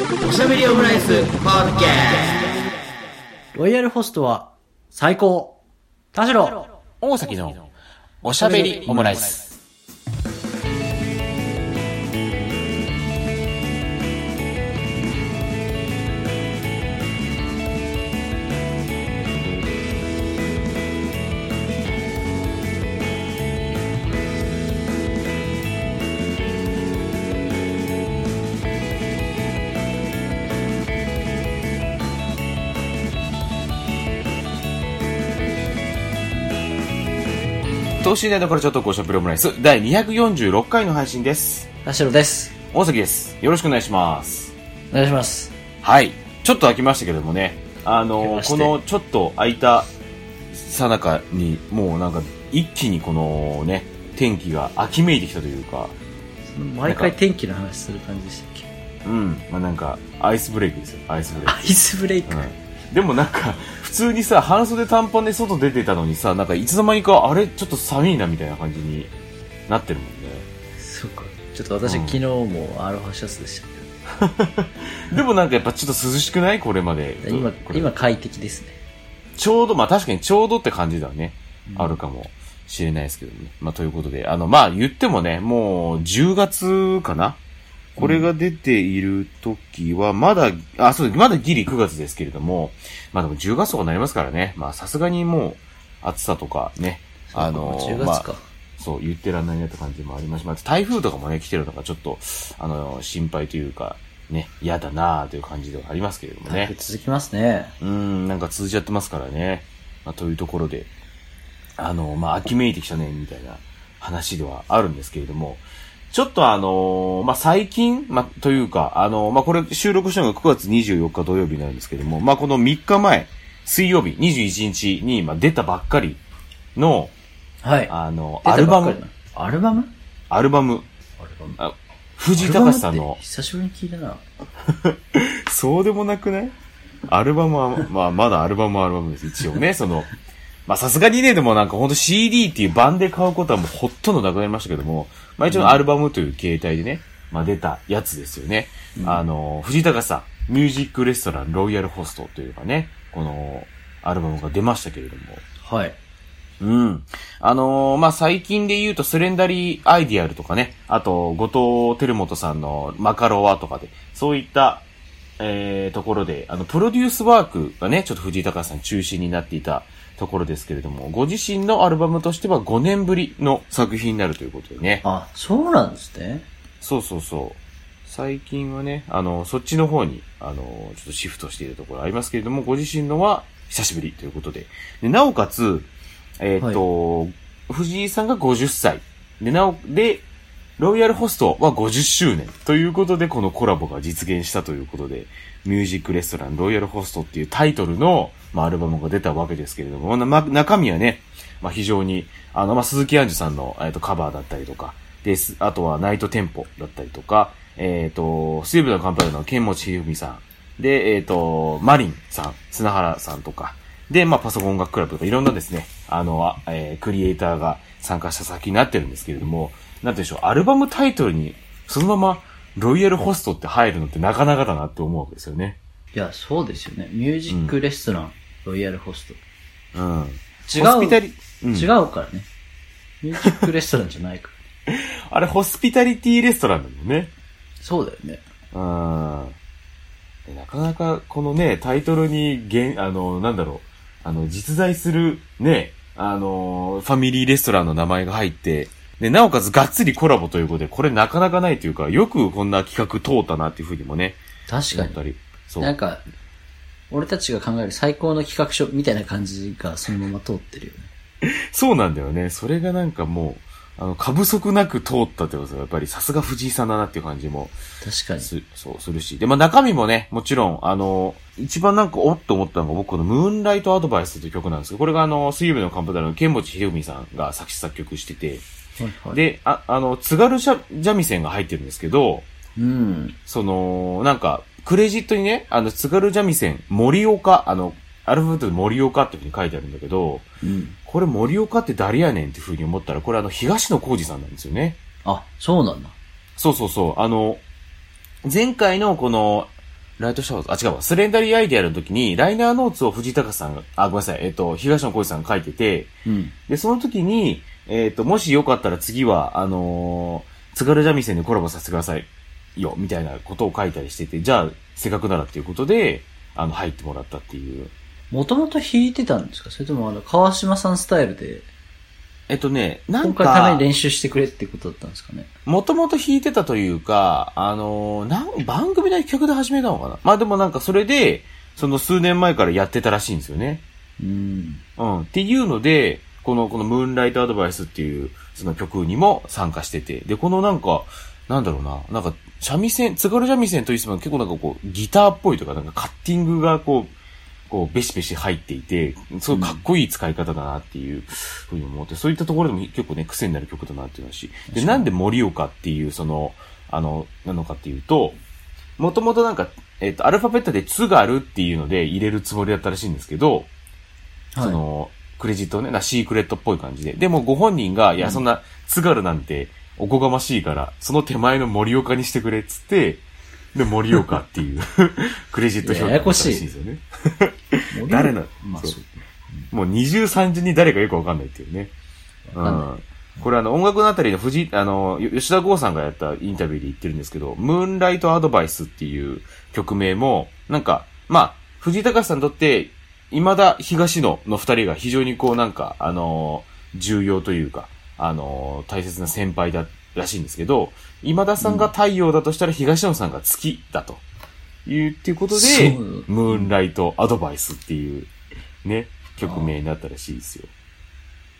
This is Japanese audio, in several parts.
おしゃべりオムライスポッドキャロイヤルホストは最高。田代大崎のおしゃべりオムライス。等身大のこれちょっとおしゃべりオムライス第246回の配信です。田代です。大崎です。よろしくお願いします。お願いします。はい。ちょっと空きましたけどもね、あ空きのま、してこのちょっと空いたさなかに、もうなんか一気にこのね、天気が秋めいてきたというか、毎回天気の話する感じでしたっけ？うん、まあなんか、アイスブレイクですよ、アイスブレイク。アイスブレイク。うんでもなんか、普通にさ、半袖短パンで外出てたのにさ、なんかいつの間にか、あれちょっと寒いなみたいな感じになってるもんね。そうか。ちょっと私、うん昨日もアロハシャツでした でもなんかやっぱちょっと涼しくない？これまで。けど。今今快適ですね。ちょうど、まあ確かにちょうどって感じだね。うんあるかもしれないですけどね。まあということで、あの、まあ言ってもね、もう10月かなこれが出ている時は、まだ、あ、そうです。まだギリ9月ですけれども、まあでも10月とかになりますからね。まあさすがにもう、暑さとかね、あの、10まあ。そう、言ってらんないなって感じもありましまあ台風とかもね、来てるのがちょっと、あの、心配というか、ね、嫌だなあという感じではありますけれどもね。続きますね。うーん、なんか続いちゃってますからね。まあ、というところで、あの、まあ、秋めいてきたね、みたいな話ではあるんですけれども、ちょっとあのまあ、最近、まあ、というか、あのまあ、これ収録したのが9月24日土曜日なんですけれども、まあ、この3日前、水曜日21日に、まあ、出たばっかりの、はい。あの、出アルバムアルバム？アルバム、アルバム？あ藤井隆さんの久しぶりに聞いたな。そうでもなくない？アルバムは、まあ、まだアルバムはアルバムです。一応ね、その、まあ、さすがにね、でもなんかほんと CD っていう版で買うことはもうほとんどなくなりましたけども、まあ一応アルバムという形態でね、まあ出たやつですよね。あの、藤井隆さん、ミュージックレストランロイヤルホストというかね、この、アルバムが出ましたけれども、はい。うん。あのーまあ、最近で言うと、スレンダリーアイディアルとかね、あと、後藤照本さんのマカロワとかで、そういった、えー、ところで、あの、プロデュースワークがね、ちょっと藤井隆さん中心になっていたところですけれども、ご自身のアルバムとしては5年ぶりの作品になるということでね。あ、そうなんですね。そうそうそう。最近はね、あの、そっちの方に、あの、ちょっとシフトしているところありますけれども、ご自身のは久しぶりということで。でなおかつ、えーっと、藤井さんが50歳。で、なお、で、ロイヤルホストは50周年。ということで、このコラボが実現したということで、ミュージックレストランロイヤルホストっていうタイトルの、まあ、アルバムが出たわけですけれども、まあ、中身はね、まあ、非常に、あの、まあ、鈴木杏樹さんの、えっと、カバーだったりとか、です。あとは、ナイトテンポだったりとか、えっ、と、水分のカンパネルの剣持ひふみさん。で、えっ、と、マリンさん、砂原さんとか。で、まあ、パソコン音楽クラブとか、いろんなですね、あの、あえークリエイターが参加した作品になってるんですけれども、なんていうんでしょう、アルバムタイトルに、そのまま、ロイヤルホストって入るのってなかなかだなって思うわけですよね。いや、そうですよね。ミュージックレストラン、ロイヤルホスト。うん。違うホスピタリ、うん違うからね。ミュージックレストランじゃないから。あれ、ホスピタリティレストランだもんね。そうだよね。うん。でなかなかこのね、タイトルに、げん、あの、なんだろう、あの、実在するね、あの、ファミリーレストランの名前が入って、で、なおかつがっつりコラボということで、これなかなかないというか、よくこんな企画通ったなっていうふうにもね、確かに。思ったり。そう。なんか、俺たちが考える最高の企画書みたいな感じがそのまま通ってるよね。そうなんだよね。それがなんかもう、あの、過不足なく通ったってことは、やっぱりさすが藤井さんだなっていう感じも確かに。す、そう、するし。で、まあ中身もね、もちろん、あの、一番なんかおっと思ったのが僕このムーンライトアドバイスという曲なんですけど、これがあの、水曜日のカンパダの剣持秀文さんが作詞作曲してて、はいはい。で、あ、あの、津軽三味線が入ってるんですけど、うん。その、なんか、クレジットにね、あの、津軽三味線、森岡、あの、アルファベットで森岡っていうふうに書いてあるんだけど、うん。これ森岡って誰やねんっていうふうに思ったら、これあの、東野幸治さんなんですよね。あ、そうなんだ。そうそうそう。あの、前回のこの、ライトシャワーズ、あ、違うわ、スレンダリーアイデアの時に、ライナーノーツを藤井隆さんが、あ、ごめんなさい、えっ、と、東野浩二さんが書いてて、うん。で、その時に、えっ、と、もしよかったら次は、あのー津軽三味線でコラボさせてくださいよ、みたいなことを書いたりしてて、じゃあ、せっかくならっていうことで、あの、入ってもらったっていう。もともと弾いてたんですか？それともあの、川島さんスタイルで、えっとね、な今んか回ために、練習してくれってことだったんですかね？もともと弾いてたというか、あのーなん、番組の企画で始めたのかな？まあでもなんかそれで、その数年前からやってたらしいんですよね。うん。うん。っていうので、この、このムーンライトアドバイスっていう、その曲にも参加してて。で、このなんか、なんだろうな、なんか、三味線、津軽三味線といっても結構なんかこう、ギターっぽいとか、なんかカッティングがこう、こう、ベシベシ入っていて、すごいかっこいい使い方だなっていうふうに思って、そういったところでも結構ね、癖になる曲だなっていうのし。で、なんで盛岡っていう、その、あの、なのかっていうと、もともとなんか、えっ、と、アルファベットで津軽っていうので入れるつもりだったらしいんですけど、はい。その、クレジットをね、なシークレットっぽい感じで。でもご本人が、いや、そんな、津軽なんて、おこがましいから、その手前の盛岡にしてくれっつって、で、盛岡っていう、クレジット表記らしいんですよね。誰の？まあ、そう。もう二重三重に誰かよくわかんないっていうね。うんこれあの、音楽のあたりの藤井、あの、よ吉田剛さんがやったインタビューで言ってるんですけど、ムーンライトアドバイスっていう曲名も、なんか、まあ、藤井隆さんにとって、今田東野の二人が非常にこうなんか、あの重要というか、あの大切な先輩だ、らしいんですけど、今田さんが太陽だとしたら東野さんが月だと。いう、っていうことでムーンライトアドバイスっていう、ね、曲名になったらしいですよ。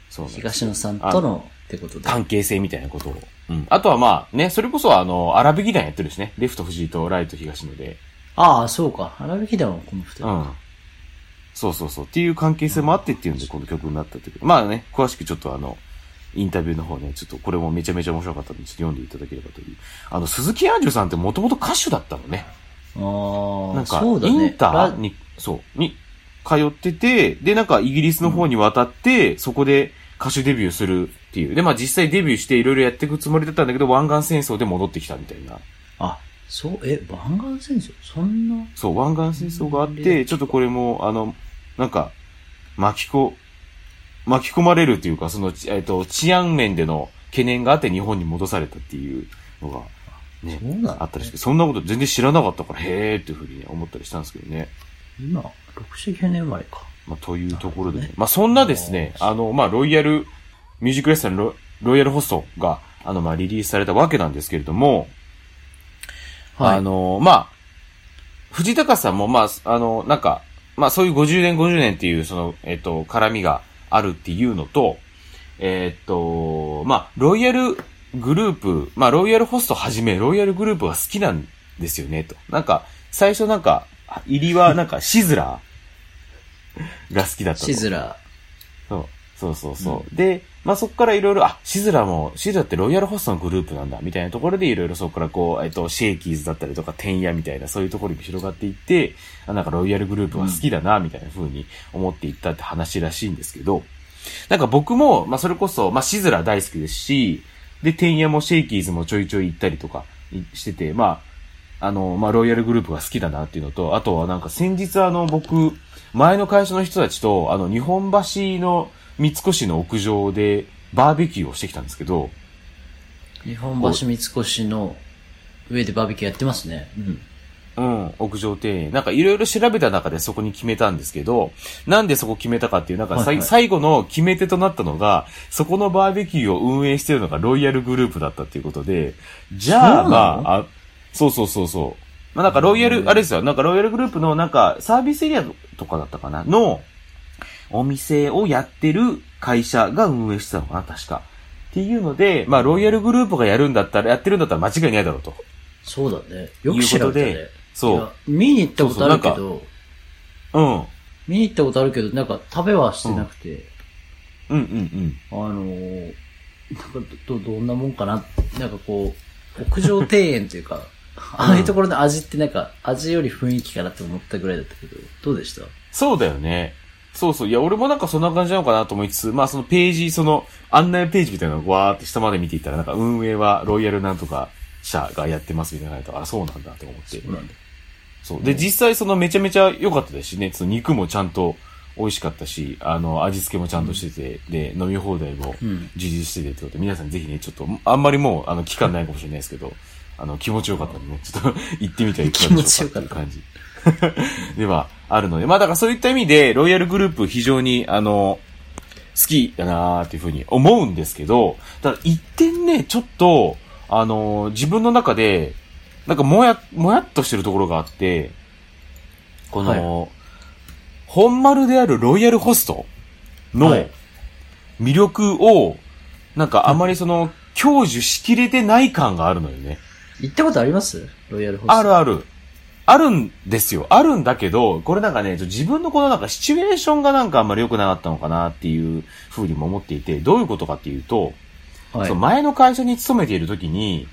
そうなんです東野さんとのってことで。関係性みたいなことを。うん。あとはまあね、それこそあの、荒引き団やってるしね。レフト藤井とライト東野で。ああ、そうか。荒引きだもん、この二人。うん。そうそうそう。っていう関係性もあってっていうんで、この曲になったっていう。まあね、詳しくちょっとあの、インタビューの方ね、ちょっとこれもめちゃめちゃ面白かったんで、ちょっと読んでいただければという。あの、鈴木杏樹さんってもともと歌手だったのね。ああ、なんか、そうだね。インタラーに、そう、に、通ってて、で、なんかイギリスの方に渡って、そこで歌手デビューするっていう。で、まあ実際デビューしていろいろやっていくつもりだったんだけど、湾岸戦争で戻ってきたみたいな。あ、そう、え、湾岸戦争？そんな？そう、湾岸戦争があっうんて、ちょっとこれも、あの、なんか、巻きこ、巻き込まれるというか、その、ちえっと、治安面での懸念があって日本に戻されたっていうのが、ねそうなんだ、あったりして、そんなこと全然知らなかったから、へーっていうふうにね思ったりしたんですけどね。今、69年生まれか。まあ、というところでね。まあ、そんなですね、あの、まあ、ロイヤル、ミュージックレッスンロロイヤルホストが、あの、まあ、リリースされたわけなんですけれども、はいあの、まあ、藤井隆さんも、まあ、あの、なんか、まあ、そういう50年、50年っていう、その、えっと、絡みがあるっていうのと、えっと、まあ、ロイヤルグループ、まあ、ロイヤルホストはじめ、ロイヤルグループが好きなんですよね、と。なんか、最初なんか、入りは なんか、シズラーが好きだったと。シズラそう。そうそうそう。で、まあ、そこからいろいろ、あ、シズラも、シズラってロイヤルホストのグループなんだ、みたいなところでいろいろそこからこう、えっと、シェイキーズだったりとか、テンヤみたいな、そういうところに広がっていって、あ、なんかロイヤルグループが好きだな、みたいな風に思っていったって話らしいんですけど、なんか僕も、まあ、それこそ、まあ、シズラ大好きですし、で、テンヤもシェイキーズもちょいちょい行ったりとかしてて、まあ、あの、まあ、ロイヤルグループが好きだなっていうのと、あとはなんか先日あの、僕、前の会社の人たちと、あの、日本橋の三越の屋上でバーベキューをしてきたんですけど、ー。日本橋三越の上でバーベキューやってますね。うん。うん、屋上庭園。なんかいろいろ調べた中でそこに決めたんですけど、なんでそこ決めたかっていう、なんかはいはい最後の決め手となったのが、そこのバーベキューを運営してるのがロイヤルグループだったっていうことで、じゃあ、まあ、あ、そうそうそうそう。まあなんかロイヤル、あれですよ、なんかロイヤルグループのなんかサービスエリアとかだったかな、のお店をやってる会社が運営してたのかな、確か。っていうので、まあロイヤルグループがやるんだったら、やってるんだったら間違いないだろうと。そうだね。よく調べたね。そう見に行ったことあるけそうそど、うん。見に行ったことあるけど、なんか食べはしてなくて、うんうんうん。あのー、なんかど、どんなもんかななんかこう、屋上庭園というか、ああいうところの味ってなんか、味より雰囲気かなって思ったぐらいだったけど、どうでした？そうだよね。そうそう。いや、俺もなんかそんな感じなのかなと思いつつ、まあそのページ、その案内ページみたいなのをわーって下まで見ていったら、なんか運営はロイヤルなんとか社がやってますみたいなのがあるとあ、そうなんだと思って。そうなんだ。そう。で、実際そのめちゃめちゃ良かったですしね、その肉もちゃんと美味しかったし、あの、味付けもちゃんとしてて、で、飲み放題もうん充実しててってことで、皆さんぜひね、ちょっと、あんまりもう、あの、期間ないかもしれないですけど、あの、気持ちよかったんでね、ちょっと 行ってみたらいかがでしょうかっていう感じ。では、あるので、まあだからそういった意味で、ロイヤルグループ非常に、あの、好きだなーっていうふうに思うんですけど、ただ一点ね、ちょっと、あのー自分の中で、なんかもや、もやっとしてるところがあって、この、本丸であるロイヤルホストのはい魅力を、なんかあまりその、享受しきれてない感があるのよね。行ったことあります？ロイヤルホスト。あるある。あるんですよ。あるんだけど、これなんかね、自分のこのなんかシチュエーションがなんかあんまり良くなかったのかなっていうふうにも思っていて、どういうことかっていうと、はいその前の会社に勤めている時に、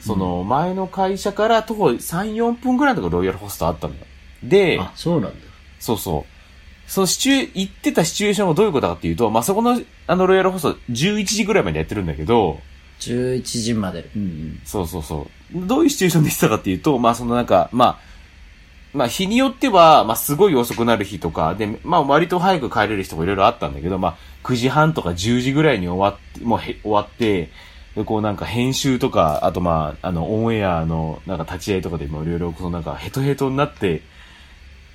その前の会社から徒歩3、4分ぐらいのところロイヤルホストあったのよ。で、あ、そうなんだ。そうそう。そのシチュエ、行ってたシチュエーションがどういうことかっていうと、まあ、そこの、あの、ロイヤルホスト11時ぐらいまでやってるんだけど、11時まで。うんうん。そうそうそう。どういうシチュエーションでしてたかっていうと、まあそのなんか、まあ、まあ日によっては、まあすごい遅くなる日とか、で、まあ割と早く帰れる人もいろいろあったんだけど、まあ9時半とか10時ぐらいに終わって、もうへ終わって、で、こうなんか編集とか、あとまあ、あの、オンエアのなんか立ち会いとかでもいろいろ、このなんかヘトヘトになって、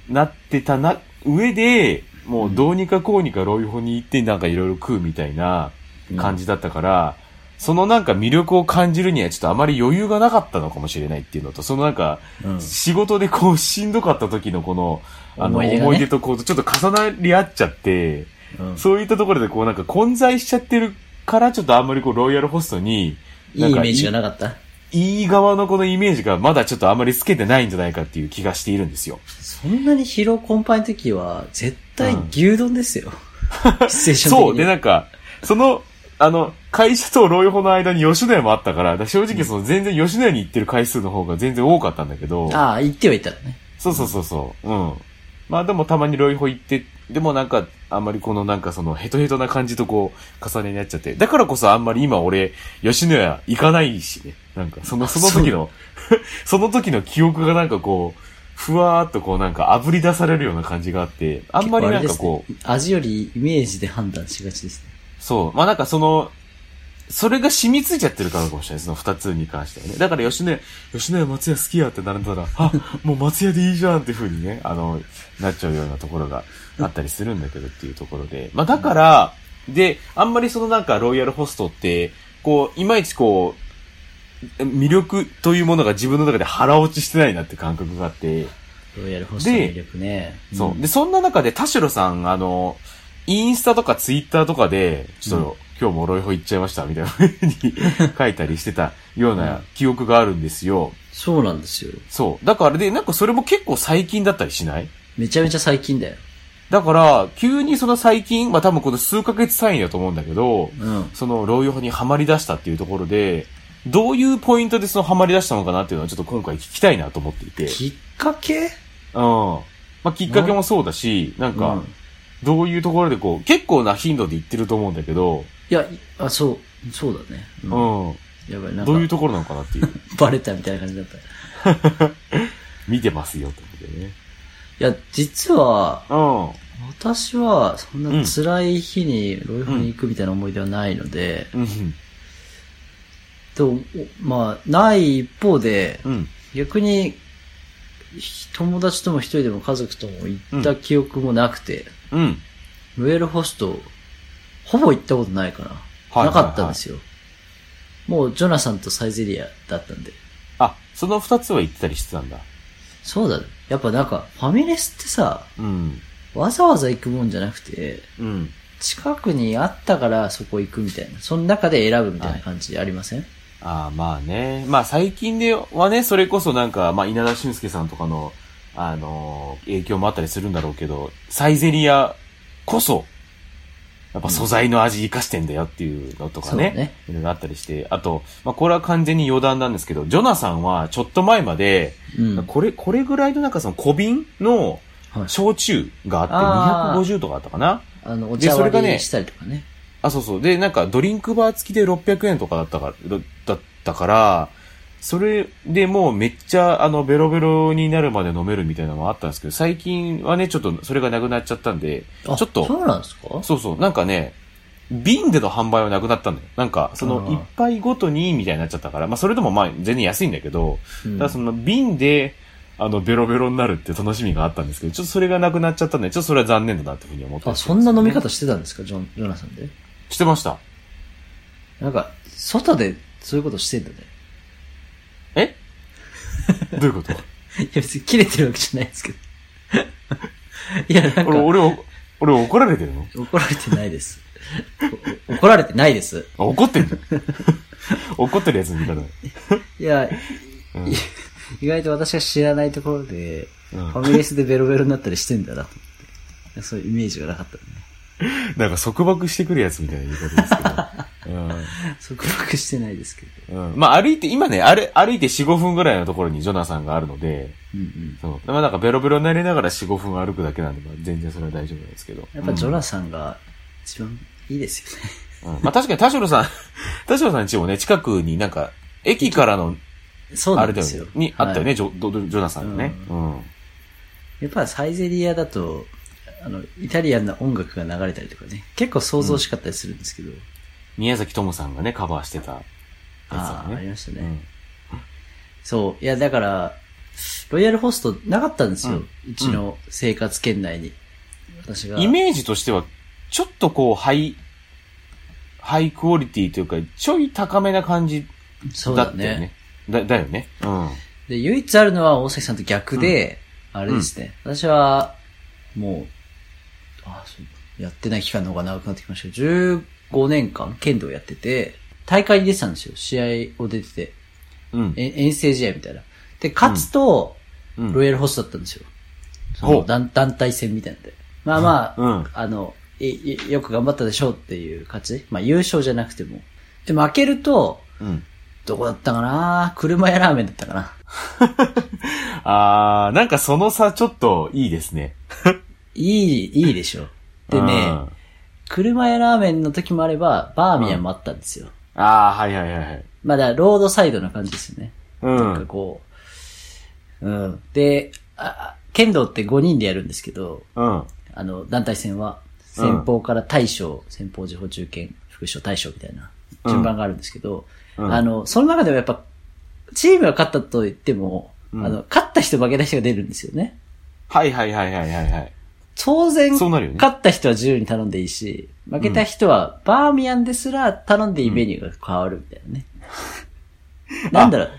なってたな、上で、もうどうにかこうにかロイホに行ってなんかいろいろ食うみたいな感じだったから、そのなんか魅力を感じるにはちょっとあまり余裕がなかったのかもしれないっていうのと、そのなんか、うん仕事でこうしんどかった時のこの、あの、思い出とこう、ちょっと重なり合っちゃって、うんそういったところでこうなんか混在しちゃってるから、ちょっとあんまりこうロイヤルホストに、いいイメージがなかった？いい側のこのイメージがまだちょっとあんまりつけてないんじゃないかっていう気がしているんですよ。そんなに疲労困憊の時は、絶対牛丼ですよ。シチュエーション的に。そう。で、なんか、その、あの、会社とロイホの間に吉野家もあったから、だから正直その全然吉野家に行ってる回数の方が全然多かったんだけど、ああ、行ってはいたのね。そうそうそうそう、うん。まあでもたまにロイホ行って、でもなんか、あんまりこのなんかそのヘトヘトな感じとこう、重ねになっちゃって。だからこそあんまり今俺、吉野家行かないしね。なんか、その、その時の、その時の記憶がなんかこう、ふわーっとこうなんか炙り出されるような感じがあって、あんまりなんかこう、ね味よりイメージで判断しがちですね。そう。まあなんかその、それが染みついちゃってるからかもしれない。その二つに関してはね。だから吉野家、吉野家松屋好きやってなるたら、あ、もう松屋でいいじゃんっていう風にね、あの、なっちゃうようなところがあったりするんだけどっていうところで。まあだから、で、あんまりそのなんかロイヤルホストって、こう、いまいちこう、魅力というものが自分の中で腹落ちしてないなって感覚があって、ロイヤルホストの魅力ね。そう。んで、そんな中で田代さん、あの、インスタとかツイッターとかで、ちょっと、今日もロイホ行っちゃいました、みたいな風に書いたりしてたような記憶があるんですよ。そうなんですよ。そう。だからで、なんかそれも結構最近だったりしない？めちゃめちゃ最近だよ。だから、急にその最近、まあ多分この数ヶ月単位だと思うんだけど、うん。そのロイホにはまり出したっていうところで、どういうポイントでそのハマり出したのかなっていうのはちょっと今回聞きたいなと思っていて。きっかけ？うん。まあきっかけもそうだし、なんか、うんどういうところでこう、結構な頻度で言ってると思うんだけど、いや、あ、そう、そうだね。う。うんん。やばい、などういうところなのかなっていう。バレたみたいな感じだった。い 見てますよ、と思ってね。や、実は、う私は、そんな辛い日にロイホに行くみたいな思い出はないので、ん。うん。と、まあ、ない一方で、うん。逆に、友達とも一人でも家族とも行った記憶もなくて、うん。ロイヤルホスト、ほぼ行ったことないかな。はいなかったんですよ。もう、ジョナサンとサイゼリアだったんで。あ、その二つは言ってたりしてたんだ。そうだね。やっぱなんか、ファミレスってさ、うん。わざわざ行くもんじゃなくて、うん。近くにあったからそこ行くみたいな。その中で選ぶみたいな感じありません、ああ、まあね。まあ最近ではね、それこそなんか、まあ稲田俊介さんとかの、あのー影響もあったりするんだろうけど、サイゼリアこそ、やっぱ素材の味活かしてんだよっていうのとかね。ねいろいろあったりして。あと、まあこれは完全に余談なんですけど、ジョナさんはちょっと前まで、うん。これ、これぐらいのなんかその小瓶のはい焼酎があってあー250とかあったかなあの、お茶でそれがね割りしたりとかね。あ、そうそう。で、なんかドリンクバー付きで600円とかだったから、だだったから、それでもうめっちゃあのベロベロになるまで飲めるみたいなのもあったんですけど、最近はね、ちょっとそれがなくなっちゃったんで、あちょっと、そうなんですか？そうそう、なんかね、瓶での販売はなくなったんだよ。なんか、その一杯ごとにみたいになっちゃったから、まあそれでもまあ全然安いんだけど、うんただその瓶で、あの、ベロベロになるって楽しみがあったんですけど、ちょっとそれがなくなっちゃったんで、ちょっとそれは残念だなっていうふうに思ってあ、そんな飲み方してたんですかジョン、ジョナサンで？してました。なんか、外でそういうことしてんだね。え？どういうこと？いや別に切れてるわけじゃないですけど。いや、なん俺、か、俺を、俺怒られてるの？怒られてないです。お怒られてないです。あ怒ってんじゃん。怒ってるやつの言い方だ。いや、うんい意外と私が知らないところで、うんファミレスでベロベロになったりしてんだなと思って。そういうイメージがなかったね。なんか束縛してくるやつみたいな言い方ですけど。束縛してないですけど。うん。うん。まあ歩いて、今ね、あれ、歩いて4、5分ぐらいのところにジョナサンがあるので、うんうん。そう。まあなんかベロベロになりながら4、5分歩くだけなんで、まあ全然それは大丈夫なんですけど。やっぱジョナサンが一番いいですよね。うん。まあ確かに田代さん、田代さん家もね、近くになんか、駅からの、そうあなんですよれだよね。。にあったよね、はいジョジョジョナサンのね。うん。やっぱサイゼリアだと、あの、イタリアンな音楽が流れたりとかね、結構想像しかったりするんですけど、宮崎智さんがね、カバーしてたやつああ、だね。ありましたね。うん。そう。いや、だから、ロイヤルホストなかったんですよ。ううんちの生活圏内に。私が。イメージとしては、ちょっとこう、ハイ、ハイクオリティというか、ちょい高めな感じだだったよねね。。だ、だよね。うん。で、唯一あるのは大崎さんと逆で、あれですね。私は、もう、あそう、やってない期間の方が長くなってきましたけど、15年間剣道やってて、大会に出てたんですよ。試合を出てて。うん。え遠征試合みたいな。で、勝つと、うんロイヤルホストだったんですよ。うの団団体戦みたいなんで。まあまあ、うんあのよく頑張ったでしょうっていう勝ち。まあ優勝じゃなくても。で、負けると、うん。どこだったかな？車屋ラーメンだったかな？あー、なんかその差ちょっといいですね。いい、いいでしょ。でね、車屋ラーメンの時もあれば、バーミヤンもあったんですよ。あー、はいはいはいはい。まあだからロードサイドな感じですよね。うなんかん。こう、うん。で、あ剣道って5人でやるんですけど、うん。あの、団体戦は、先方から大将、先方時報中堅、副将大将みたいな順番があるんですけど、うんあの、その中でもやっぱ、チームが勝ったと言っても、うんあの、勝った人負けた人が出るんですよね。はいはいはいはいはいはい。当然、そうなるよね勝った人は自由に頼んでいいし、負けた人はバーミヤンですら頼んでいいメニューが変わるみたいなね。なんだろう、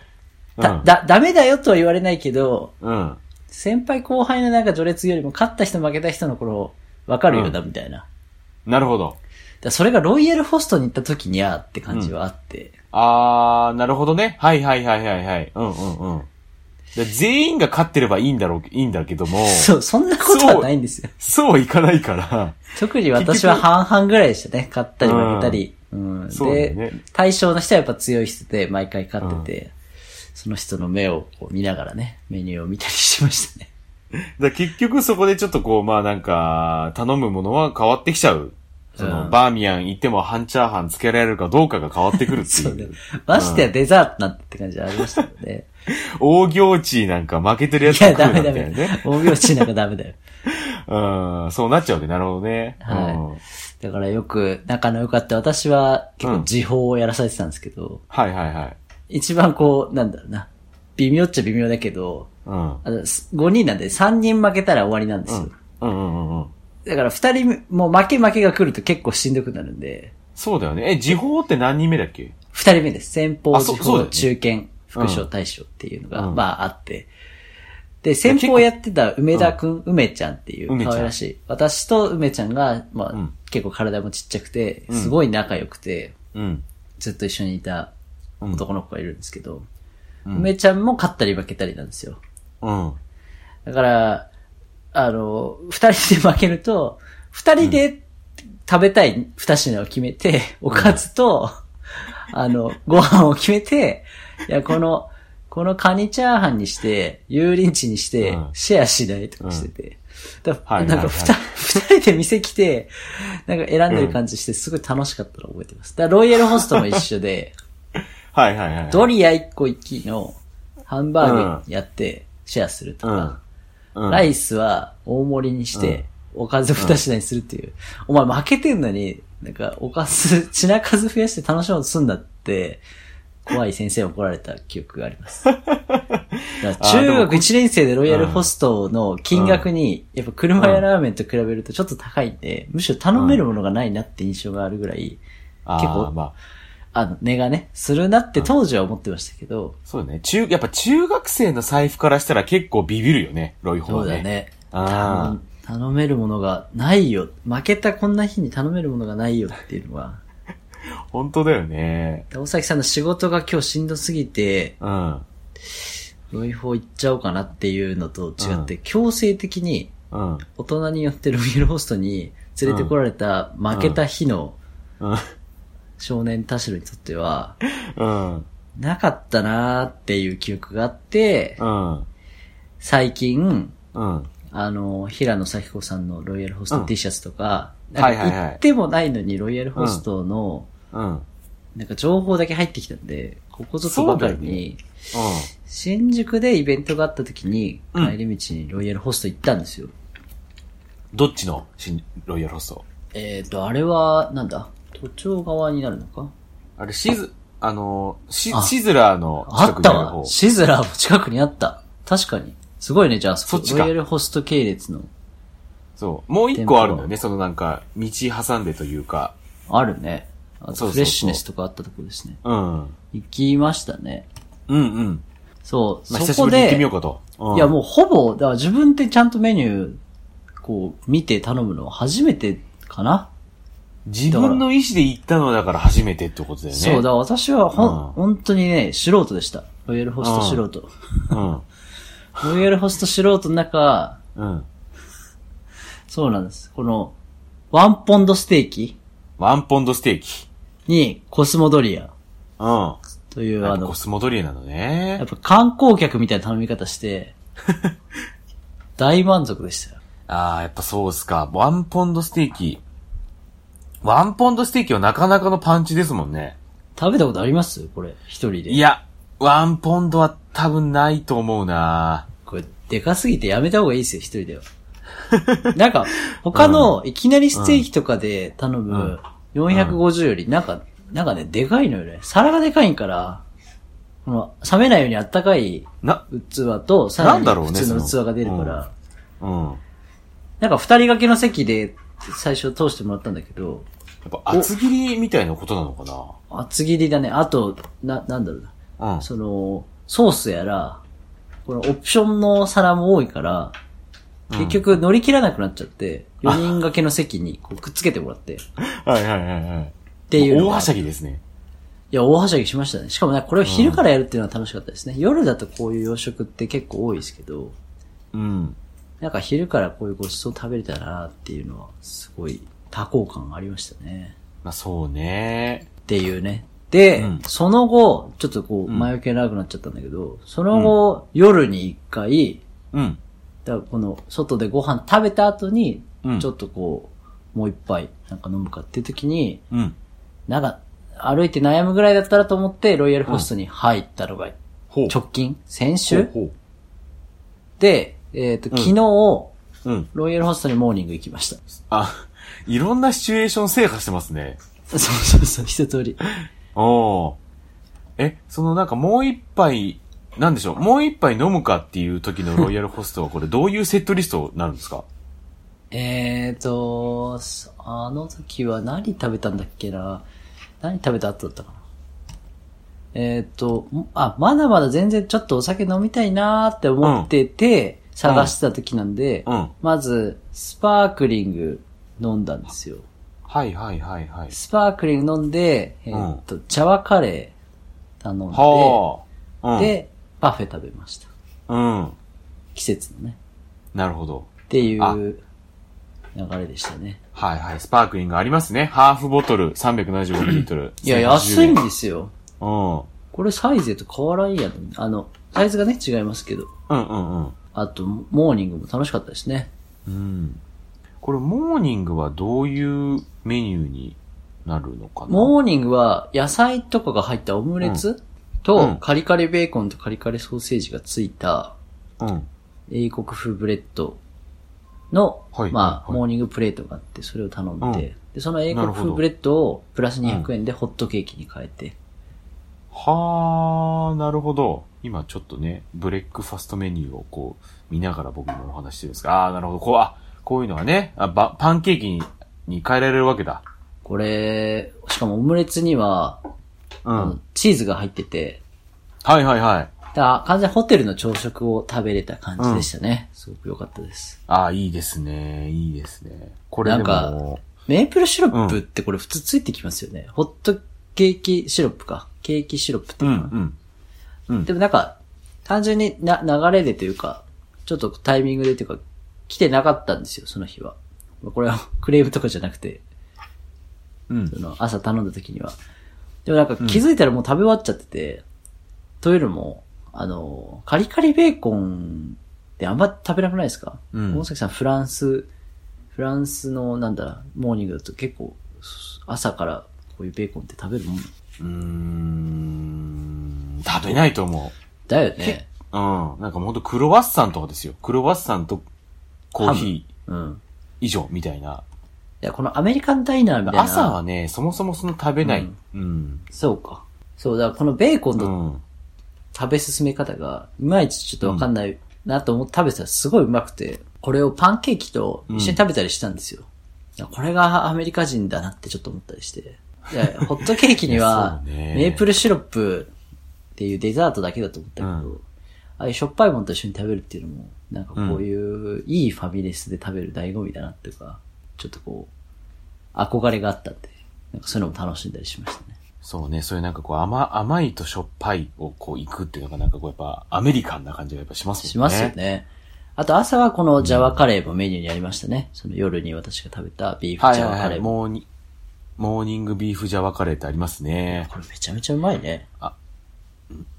たうんだ、ダメだよとは言われないけど、うん。先輩後輩のなんか序列よりも勝った人負けた人の頃、わかるようだみたいな。だかなるほど。らそれがロイヤルホストに行った時にゃーって感じはあって、あー、なるほどね。はいはいはいはいはい。うんうんうん。で全員が勝ってればいいんだろう、いいんだけども、そう、そんなことはないんですよ。そういかないから、特に私は半々ぐらいでしたね。勝ったり負けたり。うんでね、対象の人はやっぱ強い人で毎回勝ってて、その人の目をこう見ながらね、メニューを見たりしましたね。だ結局そこでちょっとこう、まあなんか、頼むものは変わってきちゃう。その、うんバーミヤン行っても半チャーハンつけられるかどうかが変わってくるって そうねいう。。ましてやデザートなんてって感じありましたので。大行地なんか負けてるやついや、ダメダメ。大拍子なんかダメだよ。うん、そうなっちゃうわけ。なるほどね。はいだからよく仲の良かった私は結構時報をやらされてたんですけど、はいはいはい。一番こう、なんだろうな。微妙っちゃ微妙だけど、うん。あの5人なんで3人負けたら終わりなんですよ。うんうんうんうん。だから2人もう負け負けが来ると結構しんどくなるんで、そうだよね。え、時報って何人目だっけ？二人目です。先方、時報、ね中堅、副将、うん大将っていうのが、うんまああって。で、先方やってた梅田くん、梅ちゃんっていう梅ちゃん可愛らしい。私と梅ちゃんが、まあ、うん結構体もちっちゃくて、うんすごい仲良くて、うん。ずっと一緒にいた男の子がいるんですけど、うん梅ちゃんも勝ったり負けたりなんですよ。うん。だから、あの、二人で負けると、二人で食べたい二品を決めて、おかずと、あの、ご飯を決めて、いや、この、このカニチャーハンにして、油淋鶏にしてうん、シェアしないとかしてて。だはいなんか二、二人で店来て、なんか選んでる感じして、すごい楽しかったのを覚えてます。だからロイヤルホストも一緒で、はいはいはい。ドリア1個1のハンバーグやってシェアするとか。ライスは大盛りにして、おかず二品にするっていう。お前負けてんのに、なんか、おかず、品数増やして楽しもうとすんだって、怖い先生に怒られた記憶があります。中学1年生でロイヤルホストの金額に、やっぱ車やラーメンと比べるとちょっと高いんで、むしろ頼めるものがないなって印象があるぐらい、結構まあ、あの、値がね、するなって当時は思ってましたけど、そうだね。中、やっぱ中学生の財布からしたら結構ビビるよね、ロイホはね。そうだ。ね。あ頼頼めるものがないよ。負けたこんな日に頼めるものがないよっていうのは、あ、本当だよね。大崎さんの仕事が今日しんどすぎて、うん。ロイホ行っちゃおうかなっていうのと違って、強制的にうん。大人によってロイヤルホストに連れてこられた負けた日のうん。少年田代にとっては、うん。なかったなーっていう記憶があって、うん。最近、うん。あの、平野咲子さんのロイヤルホスト T シャツとか、うんはいはいはい行ってもないのにロイヤルホストの、うん。なんか情報だけ入ってきたんで、ここぞとばかりに、うん。新宿でイベントがあった時に、うん帰り道にロイヤルホスト行ったんですよ。どっちの？新ロイヤルホストえっ、ー、と、あれは、なんだ？都庁側になるのか？あれ、シズ、あの、シあシズラーのあ近くにあるったわ方。シズラーも近くにあった。確かに。すごいね、じゃあ、そっちかロイヤルホスト系列の、そう。もう一個あるんだよね、そのなんか、道挟んでというか。あるね。あとフレッシュネスとかあったところですね。うん。行きましたね。うんうん。そう、まあ、久そこで行ってみよう、かと。うんいやもうほぼ、だから自分でちゃんとメニュー、こう、見て頼むのは初めてかな。自分の意思で行ったのだから初めてってことだよね。そう、だから私はほん、うん本当にね、素人でした。ロイヤルホスト素人。うん。ロイヤルホスト素人の中、うん。そうなんです。この、ワンポンドステーキワンポンドステーキ。にコスモドリアうん。というあのあの、コ、スモドリエなのねやっ。ぱ観光客みたいな頼み方して、大満足でしたよ。ああ、やっぱそうっすか。ワンポンドステーキ。ワンポンドステーキはなかなかのパンチですもんね。食べたことあります？これ、一人で。いや、ワンポンドは多分ないと思うなこれ、でかすぎてやめた方がいいですよ、一人では。なんか、他の、いきなりステーキとかで頼む、450より、なんか、なんかね、でかいのよね。皿がでかいんから、この、冷めないようにあったかいな、器と、さらに普通の器が出るから、うん。やなんか二人掛けの席で最初通してもらったんだけど、っぱ厚切りみたいなことなのか厚切りだね。あと、な、なんだろうな。なうん。その、ソースやら、このオプションの皿も多いから、結局乗り切らなくなっちゃって、4人掛けの席にこうくっつけてもらって、っ はいはいはいはい。ていう。大はしゃぎですね。いや、大はしゃぎしましたね。しかもね、これを昼からやるっていうのは楽しかったですね。夜だとこういう洋食って結構多いですけど、うん。なんか昼からこういうごちそう食べれたらなっていうのは、すごい多幸感がありましたね。まあそうね。っていうね。で、うんその後、ちょっとこう、ん前置きが長くなっちゃったんだけど、その後、夜に一回、うん。だからこの、外でご飯食べた後にうん、ちょっとこう、もう一杯、なんか飲むかっていう時に、うん。なんか、歩いて悩むぐらいだったらと思って、ロイヤルホストに入ったのが、ほう。直近先週ほうで、えっ、と、昨日、ほう。うん。ロイヤルホストにモーニング行きました。あ、いろんなシチュエーション制覇してますね。そうそうそう、一通り。おーえ、そのなんかもう一杯、なんでしょう、もう一杯飲むかっていう時のロイヤルホストはこれどういうセットリストになるんですか？えーと、あの時は何食べたんだっけな？何食べた後だったかな？えーと、んあ、まだまだ全然ちょっとお酒飲みたいなーって思ってて、探してた時なんで、うん。まず、スパークリング飲んだんですよ。はいはいはいはい。スパークリング飲んで、えーと、茶和カレー頼んで、はあ。うん、で、パフェ食べました。うん。季節のね。なるほど。っていあう流れでしたね。はいはい。スパークリングありますね。ハーフボトル 375ml。いや、安いんですよ。うん。これサイゼと変わらんやん。あの、サイズがね、違いますけど。うんうんうん。あと、モーニングも楽しかったですね。うん。これ、モーニングはどういうメニューになるのかな？モーニングは野菜とかが入ったオムレツ、うんとカリカリベーコンとカリカリソーセージがついたうん。英国風ブレッドの、はいまあ、はいモーニングプレートがあって、それを頼んで、うんで、その英国風ブレッドをプラス200円でホットケーキに変えて、はー、なるほど。今ちょっとね、ブレックファストメニューをこう、見ながら僕もお話してるんですが、あー、なるほど。こう、あ、こういうのがね、あばパンケーキにに変えられるわけだ。これ、しかもオムレツには、うん。チーズが入ってて、はいはいはい。だ完全にホテルの朝食を食べれた感じでしたね。すごく良かったです。あー、いいですね。いいですね。これでなんかも、メープルシロップってこれ普通ついてきますよね。ホットケーキシロップか。ケーキシロップってう、いうかなうん。うんでもなんか、単純にな、流れでというか、ちょっとタイミングでというか、来てなかったんですよ、その日は。これはクレームとかじゃなくて、うん。その朝頼んだ時には。でもなんか気づいたらもう食べ終わっちゃってて、というのも、あの、カリカリベーコンってあんま食べなくないですか？うん大崎さんフランス、フランスのなんだ、モーニングだと結構、朝からこういうベーコンって食べるもんうーん。食べないと思だよね。う。うん。なんかもうほんとクロワッサンとかですよ。クロワッサンとコーヒーうん。以上みたいな。いや、このアメリカンダイナーみたいな。朝はね、そもそもその食べない。ううんん。そうか。そう、だからこのベーコンのうん。食べ進め方が、いまいちちょっとわかんないなと思って食べてたらすごいうまくて、これをパンケーキと一緒に食べたりしたんですよ。これがアメリカ人だなってちょっと思ったりして。いや、ホットケーキには、いやそうねメープルシロップっていうデザートだけだと思ったけど、うんああいうしょっぱいものと一緒に食べるっていうのも、なんかこういう、いいファミレスで食べる醍醐味だなっていうか、ちょっとこう、憧れがあったんで、なんかそういうのも楽しんだりしましたね。そうね、そういうなんかこう甘、甘いとしょっぱいをこう行くっていうのがなんかこうやっぱアメリカンな感じがやっぱしますもんね。しますよ。ね。あと朝はこのジャワカレーもメニューにありましたね。その夜に私が食べたビーフはいはいはい。ジャワカレーも。モーニ、モーニングビーフジャワカレーってありますね。これめちゃめちゃうまいね。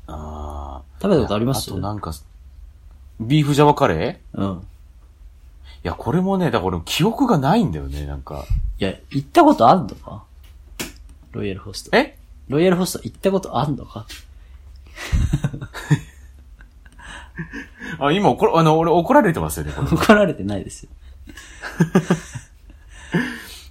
あ食べたことあります？あとなんか、ビーフジャワカレー？うん。いや、これもね、だから俺記憶がないんだよね、なんか。いや、行ったことあんのか？ロイヤルホスト。え？ロイヤルホスト行ったことあんのか？あ、今怒ら、あの、俺怒られてますよね、これ。怒られてないですよ。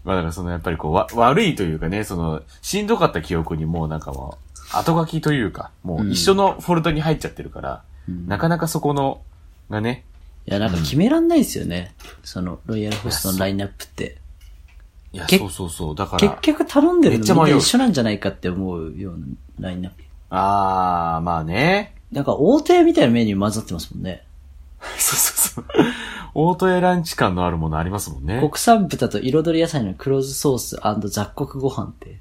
まあだからそのやっぱりこう、わ、悪いというかね、その、しんどかった記憶にもうなんかもう、後書きというか、もう一緒のフォルダに入っちゃってるから、なかなかそこの、がね、いや、なんか決めらんないですよね。その、ロイヤルホストのラインナップって。いや、けそうそうそう、だから、結局頼んでるめっちゃ迷うな一緒なんじゃないかって思うようなラインナップ。あー、まあね。なんか、大手みたいなメニュー混ざってますもんね。そうそうそう。オートエランチ感のあるものありますもんね。国産豚と彩り野菜の黒酢ソース雑穀ご飯って。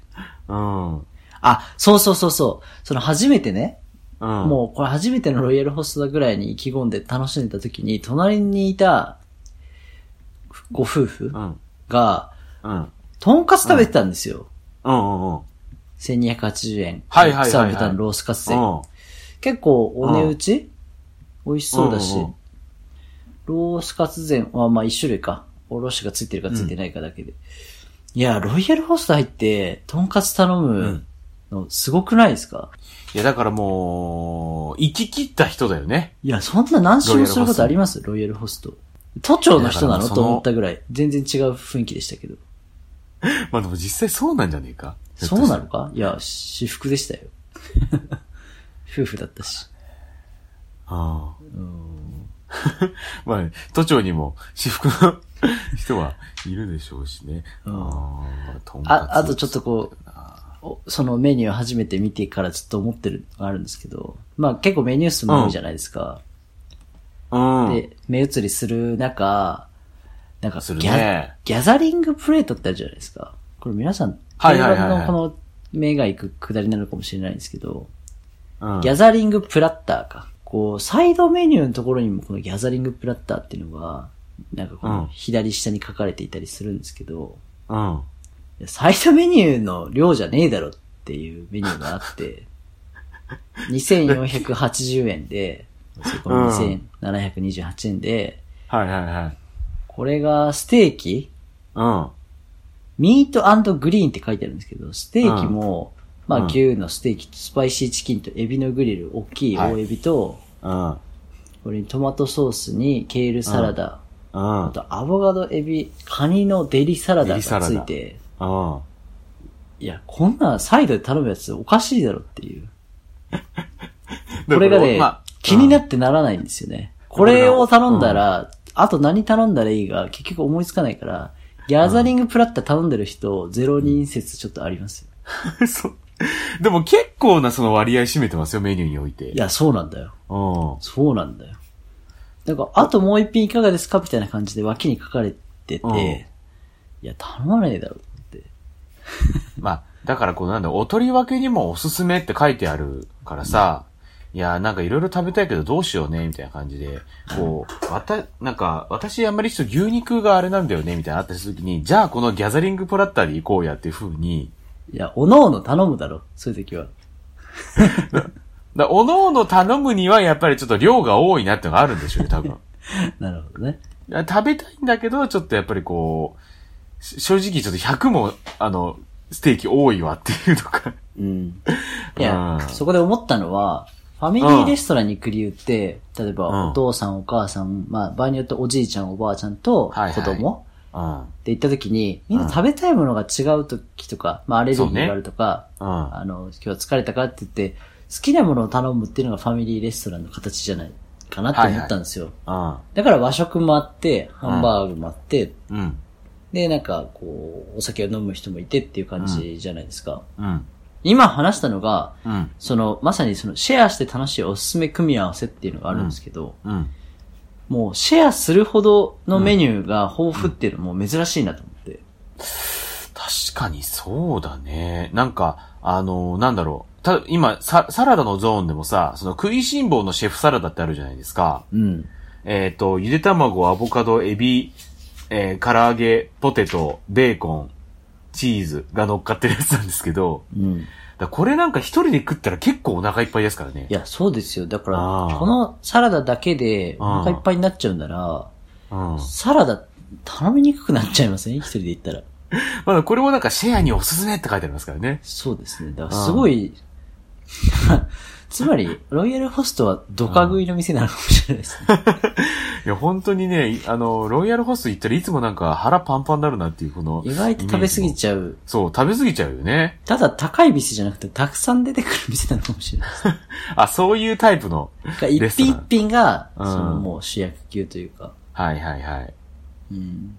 うん。うん。あ、そうそうそうそう。その初めてね、ももうこれ初めてのロイヤルホストだぐらいに意気込んで楽しんでた時に、隣にいたご夫婦う、うん。が、うん。とんかつ食べてたんですよ。うんうんうん。1280円。はいはいはいはい国産豚のロースカツで。うん。結構お値打ち、美味しそうだし、うんうんうんロースカツ膳はまあ一種類か。おろしがついてるかついてないかだけで。いや、ロイヤルホスト入って、とんかつ頼むのすごくないですか、いや、だからもう、生き切った人だよね。いや、そんな何周もすることあります？ロイヤルホスト。都庁の人ないのと思ったぐらい。全然違う雰囲気でしたけど。まあでも実際そうなんじゃねえか？そうなのか？いや、私服でしたよ。夫婦だったし。ああ。まあ、都庁にも私服の人はいるでしょうしね。うんああ、とちょっとこう、おそのメニューを初めて見てからずっと思ってるのがあるんですけど、まあ結構メニュー数も多いじゃないですか。うん。で、目移りする中、なんかすギャ,、るねギャザリングプレートってあるじゃないですか。これ皆さん、定番のこの目が行くくだりなのかもしれないんですけど、うん。ギャザリングプラッターか。こう、サイドメニューのところにもこのギャザリングプラッターっていうのが、なんかこうんの左下に書かれていたりするんですけど、うん。サイドメニューの量じゃねえだろっていうメニューがあって、2480円で、そこの2728円で、はいはいはい。これがステーキ？うん。ミートグリーンって書いてあるんですけど、ステーキも、まあうん牛のステーキとスパイシーチキンとエビのグリル、大きい大エビと、うん。これにトマトソースにケールサラダ、うん。あとアボカド、エビ、カニのデリサラダがついて、うん。いや、こんなサイドで頼むやつおかしいだろっていう。これがね、まあ気になってならないんですよね。これを頼んだら、あと何頼んだらいいが結局思いつかないから、ギャザリングプラッター頼んでる人、ゼロ人説ちょっとありますよ。そう。でも結構なその割合占めてますよ、メニューにおいて。いや、そうなんだよ。うん。そうなんだよ。なんか、あともう一品いかがですか？みたいな感じで脇に書かれてて、うんいや、頼まねえだろって。まあ、だからこうなんだ、お取り分けにもおすすめって書いてあるからさ、いや、なんかいろいろ食べたいけどどうしようね、みたいな感じで、こう、わた、なんか、私あんまりちょっと牛肉があれなんだよね、みたいなのあったりするときに、じゃあこのギャザリングプラッターで行こうやっていう風に、いや、おのおの頼むだろ、そういう時は。だおのおの頼むにはやっぱりちょっと量が多いなってのがあるんでしょうね、多分。なるほどね。食べたいんだけど、ちょっとやっぱりこう、し正直ちょっと100も、あの、ステーキ多いわっていうとか。うん。いや、うんそこで思ったのは、ファミリーレストランに行く理由って、例えばうんお父さんお母さん、まあ場合によっておじいちゃんおばあちゃんとはいはい子供うん。って行った時に、みんな食べたいものが違う時とか、まあアレルギーがあるとか、うん。あの、今日は疲れたかって言って、好きなものを頼むっていうのがファミリーレストランの形じゃないかなって思ったんですよ。うん。だから和食もあって、ハンバーグもあって、うん。で、なんか、こう、お酒を飲む人もいてっていう感じじゃないですか。うん。今話したのが、うん。その、まさにその、シェアして楽しいおすすめ組み合わせっていうのがあるんですけど、うん。もう、シェアするほどのメニューが豊富っていうのも珍しいなと思って。確かにそうだね。なんか、あのなんだろう。た、今、サ、サラダのゾーンでもさ、その食いしん坊のシェフサラダってあるじゃないですか。うん。えっ、と、ゆで卵、アボカド、エビ、えー、唐揚げ、ポテト、ベーコン、チーズが乗っかってるやつなんですけど、うん。だこれなんか一人で食ったら結構お腹いっぱいですからね。いや、そうですよ。だからこのサラダだけでお腹いっぱいになっちゃうんなら、うん。サラダ頼みにくくなっちゃいますね、一人で行ったら。まだこれもなんかシェアにおすすめって書いてありますからね。そうですね。だからすごい、つまり、ロイヤルホストはドカ食いの店なのかもしれないですね。いや、本当にね、あの、ロイヤルホスト行ったらいつもなんか腹パンパンになるなっていうこの。意外と食べ過ぎちゃう。そう、食べ過ぎちゃうよね。ただ高い店じゃなくて、たくさん出てくる店なのかもしれないです。あ、そういうタイプの。が一品一品が、うんそのもう主役級というか。はいはいはい。うん。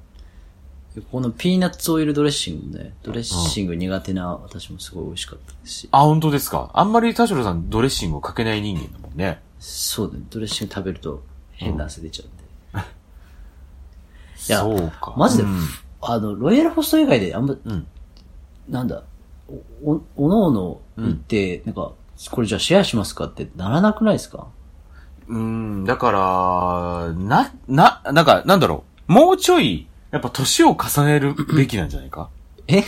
でこのピーナッツオイルドレッシングね、ドレッシング苦手な私もすごい美味しかったですし。あ、本当ですか？あんまり田代さんドレッシングをかけない人間だもんね。そうだね。ドレッシング食べると変な汗出ちゃうんで。いやそうか。マジで、うん。あの、ロイヤルホスト以外であんま、うん。なんだ、お、お、おのおの行って、なんか、これじゃあシェアしますかってならなくないですか？うん、だから、な、な、なんか、なんだろう。もうちょい、やっぱ年を重ねるべきなんじゃないか？え？ど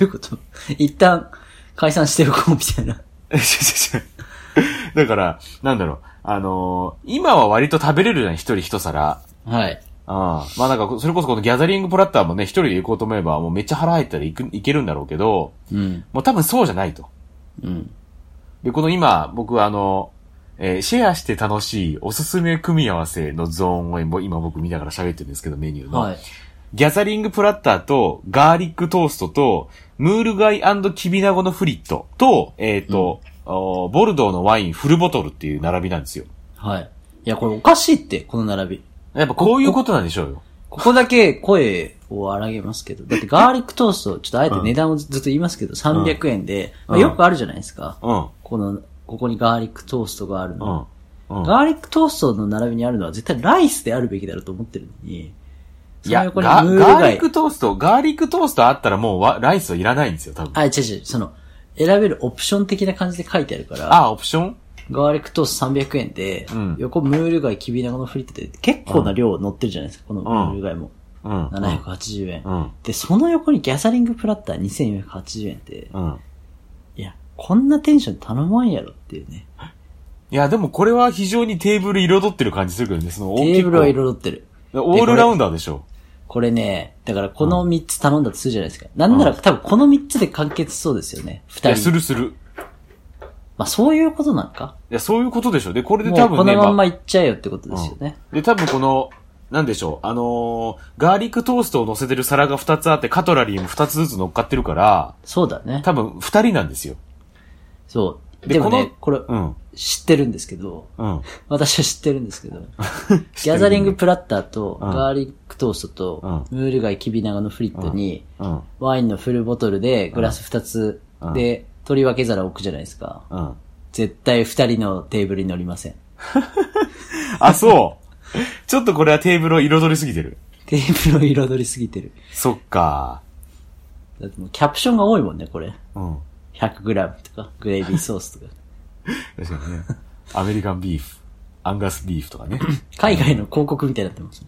ういうこと？一旦解散しておこうみたいな。え、違う違う違う。だから、なんだろう。あのー今は割と食べれるじゃない一人一皿。はい。ああ。まあなんか、それこそこのギャザリングプラッターもね、一人で行こうと思えば、もうめっちゃ腹入ったら行く、行けるんだろうけど、うん。もう多分そうじゃないと。うん。で、この今、僕はあの、えーシェアして楽しいおすすめ組み合わせのゾーンを今今僕見ながら喋ってるんですけど、メニューの。はい。ギャザリングプラッターと、ガーリックトーストと、ムール貝キビナゴのフリットと、えっ、と、おボルドーのワインフルボトルっていう並びなんですよ。はい。いや、これおかしいって、この並び。やっぱこういうことなんでしょうよ。ここだけ声を荒げますけど、だってガーリックトースト、ちょっとあえて値段をずっと言いますけど、300円で、まあ、よくあるじゃないですか。うん。この、ここにガーリックトーストがあるうんの。。うん。ガーリックトーストの並びにあるのは絶対ライスであるべきだろうと思ってるのに、いや、ガガーリック。トースト、ガーリックトーストあったらもうわライスはいらないんですよ、多分。あ、違う違う、その、選べるオプション的な感じで書いてあるから、あ、オプション？ガーリックトースト300円で、うん横ムール貝きびなごのフリットで結構な量乗ってるじゃないですか、このムール貝も。うん。780円、うん。で、その横にギャザリングプラッター2480円って、うん。いや、こんなテンション頼まんやろっていうね。いや、でもこれは非常にテーブル彩ってる感じするけどね、その大きい。テーブルは彩ってる。オールラウンダーでしょ。これね、だからこの3つ頼んだとするじゃないですか。なんなら多分この3つで完結しそうですよね。いや、2人。するする。まあそういうことなんか？いや、そういうことでしょ。で、これでもうこ多分ね、まあのまんまいっちゃえよってことですよね。で、多分この、なんでしょう、あのーガーリックトーストを乗せてる皿が2つあって、カトラリーも2つずつ乗っかってるから、そうだね。多分2人なんですよ。そう。ででもね、このこれ、うん。知ってるんですけど、うん。私は知ってるんですけど、ギャザリングプラッターとうんガーリックトーストとムール貝きびながのフリットにうん。ワインのフルボトルでグラス2つで取り分け皿置くじゃないですか。うん。絶対2人のテーブルに乗りません。あ、そう。ちょっとこれはテーブルを彩りすぎてる。テーブルを彩りすぎてる。そっか。だってもうキャプションが多いもんね、これ。うん。100g とか、グレイビーソースとか。確かにね。アメリカンビーフ、アンガスビーフとかね。海外の広告みたいになってます。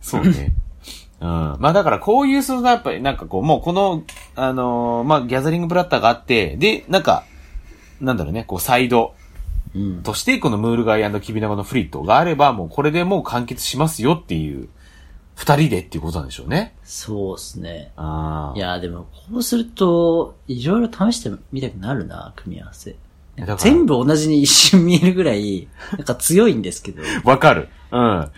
そうね。うん。まあだからこういうそのやっぱりなんかこう、もうこの、あのーまあギャザリングブラッターがあって、で、なんか、なんだろうね、こうサイドうん。としてこのムール貝キビナゴのフリットがあれば、もうこれでもう完結しますよっていう、二人でっていうことなんでしょうね。そうっすね。ああ。いや、でも、こうすると、いろいろ試してみたくなるな、組み合わせ。全部同じに一瞬見えるぐらい、なんか強いんですけど。わかる。うん。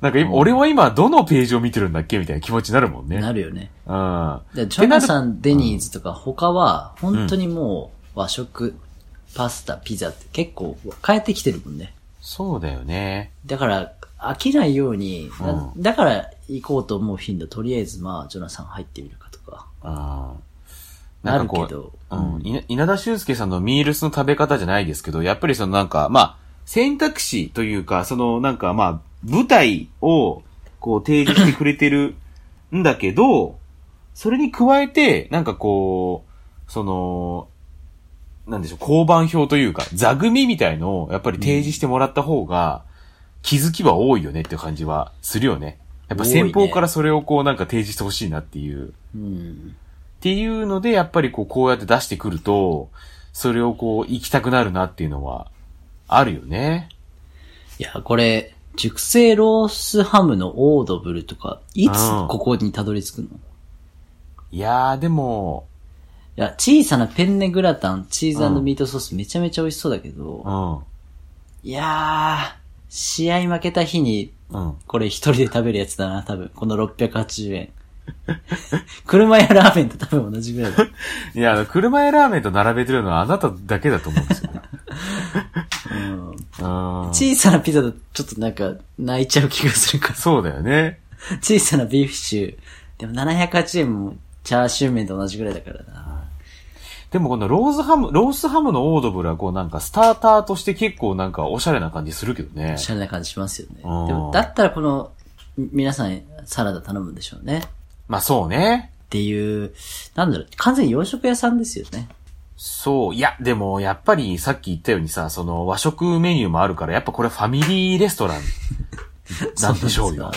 なんか今、俺は今どのページを見てるんだっけみたいな気持ちになるもんね。なるよね。うん。でジョナサン、デニーズとか他は、本当にもう和食、パスタ、ピザって結構変えてきてるもんね。そうだよね。だから、飽きないように、だうんだから行こうと思う頻度、とりあえずまあ、ジョナサン入ってみるかとか。あーなるんかこうけどうん。稲稲田俊介さんのミールスの食べ方じゃないですけど、やっぱりそのなんか、まあ、選択肢というか、そのなんかまあ、舞台をこう提示してくれてるんだけど、それに加えて、なんかこう、その、なんでしょう、交番表というか、座組みたいのをやっぱり提示してもらった方が、気づきは多いよねっていう感じはするよね。やっぱ先方からそれをこうなんか提示してほしいなっていう。うん。っていうので、やっぱりこう、こうやって出してくると、それをこう、行きたくなるなっていうのは、あるよね。いや、これ、熟成ロースハムのオードブルとか、いつうんここにたどり着くの？いやー、でも、いや、小さなペンネグラタン、チーズミートソースめちゃめちゃ美味しそうだけど、うん。いやー、試合負けた日に、うん。これ一人で食べるやつだな、多分。この680円。車やラーメンと多分同じぐらいだ。いや、あの、車屋ラーメンと並べてるのはあなただけだと思うんですよね。うん。うん。小さなピザだとちょっとなんか泣いちゃう気がするから。そうだよね。小さなビーフシチュー。でも780円もチャーシュー麺と同じぐらいだからな。でもこのローズハム、ロースハムのオードブルはこうなんかスターターとして結構なんかおしゃれな感じするけどねお。しゃれな感じしますよね。でうんも、だったらこの、み皆さんサラダ頼むんでしょうね。まあそうね。っていう、なんだろう、完全に洋食屋さんですよね。そう。いや、でも、やっぱりさっき言ったようにさ、その和食メニューもあるから、やっぱこれファミリーレストラン なんでしょうよ。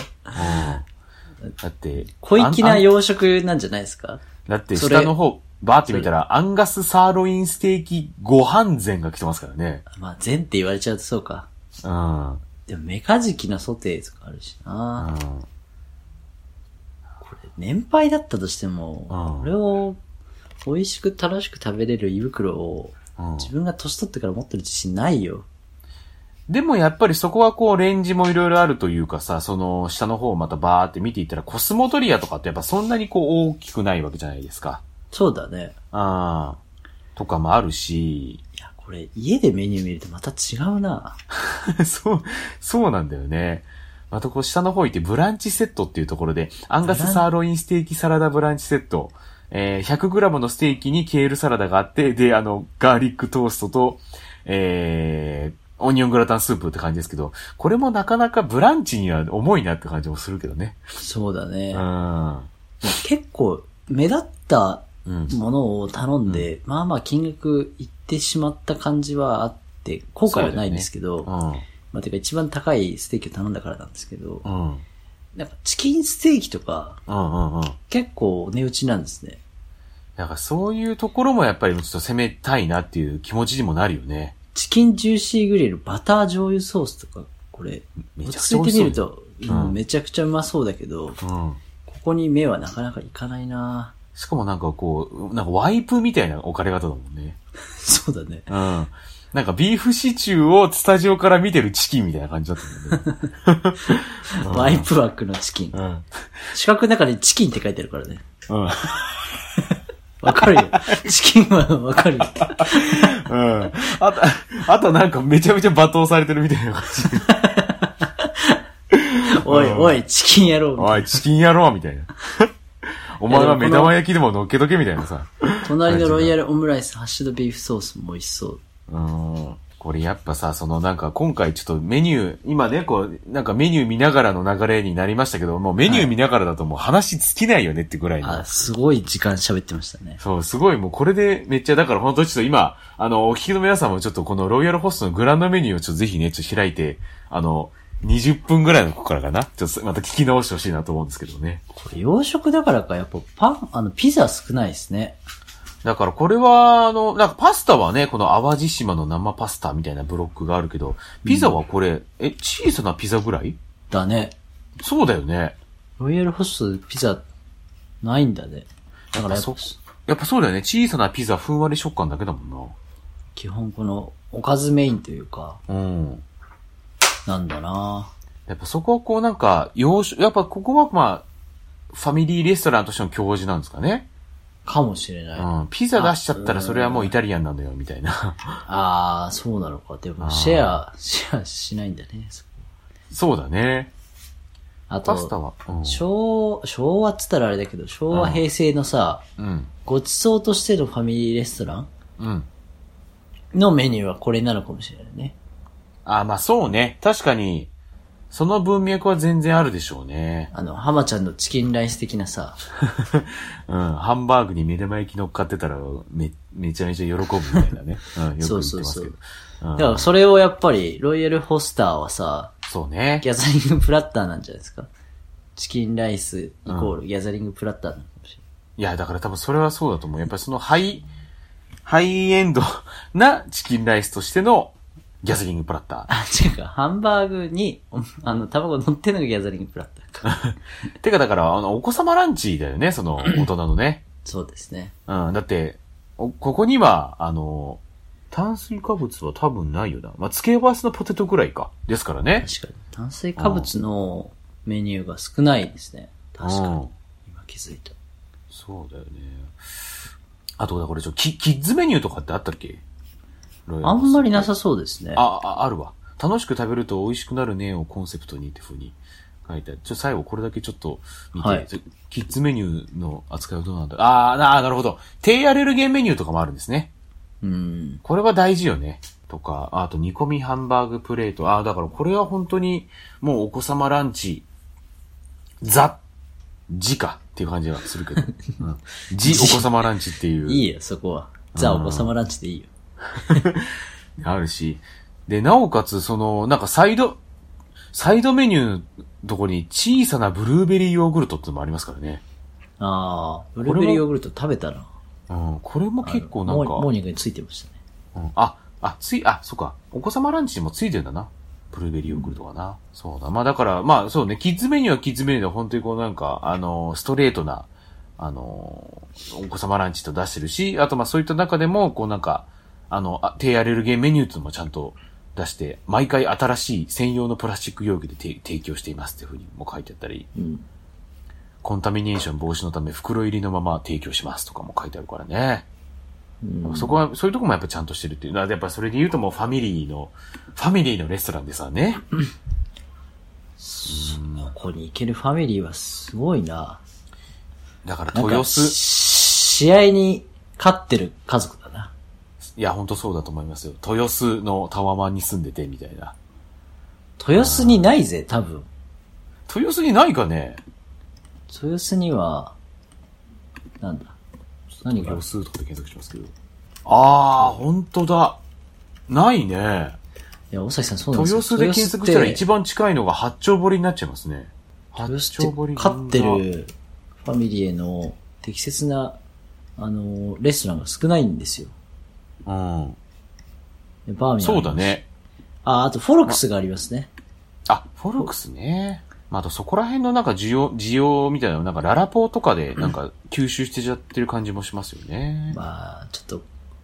うん。だって、小粋な洋食なんじゃないですか？だって下の方、バーって見たら、アンガスサーロインステーキご飯膳が来てますからね。まあ、全って言われちゃうとそうか。うん。うん。でも、メカジキのソテーとかあるしな。これ、年配だったとしても、うんこれを美味しく楽しく食べれる胃袋を、うん自分が年取ってから持ってる自信ないよ。でもやっぱりそこはこうレンジもいろいろあるというかさ、その下の方をまたバーって見ていったらコスモトリアとかってやっぱそんなにこう大きくないわけじゃないですか。そうだね。ああ。とかもあるし、いや、これ、家でメニュー見るとまた違うな。そう、そうなんだよね。またこう下の方行ってブランチセットっていうところで、アンガスサーロインステーキサラダブランチセット。えー、100g のステーキにケールサラダがあって、で、あの、ガーリックトーストと、えー、オニオングラタンスープって感じですけど、これもなかなかブランチには重いなって感じもするけどね。そうだね。うん。結構、目立ったうん。ものを頼んで、まあまあ金額いってしまった感じはあって、後悔はないんですけど、うん。まあてか一番高いステーキを頼んだからなんですけど、うん。うん。なんかチキンステーキとかうん。うん。うん。結構値打ちなんですね。だからそういうところもやっぱりちょっと攻めたいなっていう気持ちにもなるよね。チキンジューシーグリルバター醤油ソースとかこれ。めちゃく落ち着いてちゃ美味しそうみると、うんうんめちゃくちゃうまそうだけど、こうん。こに目はなかなかいかないなしかもなんかこう、なんかワイプみたいな置かれ方だもんね。そうだね。うん。なんかビーフシチューをスタジオから見てるチキンみたいな感じだったもんね。ワイプ枠のチキン。うん。四角の中にチキンって書いてあるからね。うん。わかるよ。チキンはわかるよ。うん。あと、あとなんかめちゃめちゃ罵倒されてるみたいな感じ。おい、おい、チキンやろう。おい、チキン野郎みたいな。お前は目玉焼きでも乗っけとけみたいなさ。隣のロイヤルオムライス、ハッシュドビーフソースも美味しそう。うん。これやっぱさ、そのなんか今回ちょっとメニュー、今ね、こう、なんかメニュー見ながらの流れになりましたけど、もうメニュー見ながらだともう話尽きないよねってぐらいの。あ、すごい時間喋ってましたね。そう、すごいもうこれでめっちゃ、だから本当にちょっと今、あの、お聞きの皆さんもちょっとこのロイヤルホストのグランドメニューをちょっとぜひね、ちょっと開いて、あの、20分ぐらいのここからかな？ちょっとまた聞き直してほしいなと思うんですけどね。これ洋食だからか、やっぱパン、あの、ピザ少ないですね。だからこれは、あの、なんかパスタはね、この淡路島の生パスタみたいなブロックがあるけど、ピザはこれ、え、小さなピザぐらい？だね。そうだよね。ロイヤルホストピザ、ないんだね。だからやっぱそ、やっぱそうだよね。小さなピザ、ふんわり食感だけだも基本この、おかずメインというか、んな。うん。なんだなやっぱそこはこうなんか、洋食、やっぱここはまあ、ファミリーレストランとしての教授なんですかね？かもしれない。うん。ピザ出しちゃったらそれはもうイタリアンなんだよ、みたいな。ああ、そうなのか。でも、シェア、シェアしないんだね。そうだね。あと、パスタは？うん。昭、昭和っつったらあれだけど、昭和うん平成のさ、うん。ごちそうとしてのファミリーレストランうん。のメニューはこれなのかもしれないね。あ、まあそうね。確かに、その文脈は全然あるでしょうね。あの、浜ちゃんのチキンライス的なさ、うん。ハンバーグに目玉焼き乗っかってたら、め、めちゃめちゃ喜ぶみたいなね。うん。よく言ってますけど。そうそうそううんだからそれをやっぱり、ロイヤルホスターはさ、そうね。ギャザリングプラッターなんじゃないですか？チキンライスイコールギャザリングプラッターなのかもしれない。いや、だから多分それはそうだと思う。やっぱりそのハイ、ハイエンドなチキンライスとしてのギャザリングプラッター。あ、違うか、ハンバーグに、おあの、卵乗ってるのがギャザリングプラッターか。てかだから、あの、お子様ランチだよね、その、大人のね。そうですね。うん、だって、おここには、あの、炭水化物は多分ないよな。まあ、付け合わせのポテトぐらいか。ですからね。確かに。炭水化物のメニューが少ないですね。確かうんに。今気づいた。そうだよね。あと、だからちょ、キキッズメニューとかってあったっけ？あんまりなささそうですね。あ、あ、あるわ。楽しく食べると美味しくなるねをコンセプトにって風に書いてある。ちょ、最後これだけちょっと見て、はいキッズメニューの扱いはどうなんだああ、なるほど。低アレルゲンメニューとかもあるんですね。うん。これは大事よね。とか、あと煮込みハンバーグプレート。ああ、だからこれは本当にもうお子様ランチ、ザ、ジかっていう感じがするけど。うん、ジお子様ランチっていう。いいよ、そこは。ザ・お子様ランチでいいよ。あるし。で、なおかつ、その、なんかサイド、サイドメニューのとこに小さなブルーベリーヨーグルトってのもありますからね。ああ、ブルーベリーヨーグルト食べたな。うん、これも結構なんか、モーニングについてましたね。うんあ、あ、つい、あ、そっか。お子様ランチにもついてんだな。ブルーベリーヨーグルトがな。そうだ。まあだから、まあそうね、キッズメニューはキッズメニューで本当にこうなんか、あの、ストレートな、あの、お子様ランチと出してるし、あとまあそういった中でも、こうなんか、あの、あ低アレルゲンメニューっていうのもちゃんと出して、毎回新しい専用のプラスチック容器で提提供していますっていうふうにも書いてあったり、うん。コンタミネーション防止のため袋入りのまま提供しますとかも書いてあるからね。うんそこは、そういうとこもやっぱちゃんとしてるっていうのは、やっぱそれで言うともうファミリーの、ファミリーのレストランでさね。ここに行けるファミリーはすごいな。だから豊洲、試合に勝ってる家族だな。いや、ほんとそうだと思いますよ。豊洲のタワマンに住んでて、みたいな。豊洲にないぜ、多分。豊洲にないかね豊洲には、なんだ？何が豊洲とかで検索しますけど。あー、ほんとだ。ないね。いや、大崎さんそうなんですよ。豊洲で検索したら一番番近いのが八丁堀になっちゃいますね。八丁堀って勝ってるファミリーへの適切な、あの、レストランが少ないんですよ。うん。でバーミヤン。そうだ。ね。あ、あとフォロックスがありますね。あ、フォルクスね。まあ、あとそこら辺のなんか需要、需要みたいなのなんかララポーとかでなんか 吸収してちゃってる感じもしますよね。まあ、ちょっと、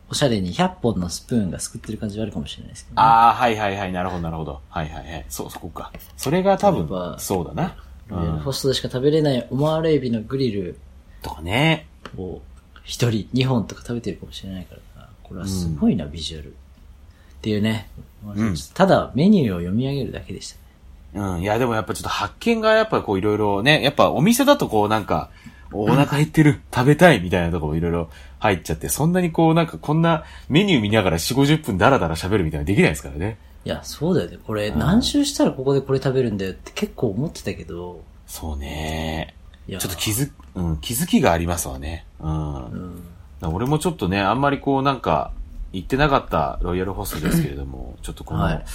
おしゃれに100本のスプーンがすくってる感じはあるかもしれないですけど、ね。ああ、はいはいはい、なるほどなるほど。はいはいはい。そう、そこか。それが多分、そうだな。うんホストでしか食べれないオマールエビのグリルとかね。を一人2本とか食べてるかもしれないからな。これはすごいな、ビジュアル。っていうね。ただメニューを読み上げるだけでしたね。うん。いや、でもやっぱちょっと発見がやっぱこういろいろね、やっぱお店だとこうなんか、お腹減ってる、食べたいみたいなところいろいろ入っちゃって、そんなにこうなんかこんなメニュー見ながら4、50分ダラダラ喋るみたいなのできないですからね。いや、そうだよね。これうん何周したらここでこれ食べるんだよって結構思ってたけど、そうね。ちょっと気づ、うん、気づきがありますわね。うん。うん。俺もちょっとね、あんまりこうなんか、行ってなかったロイヤルホストですけれども、ちょっとこの、はい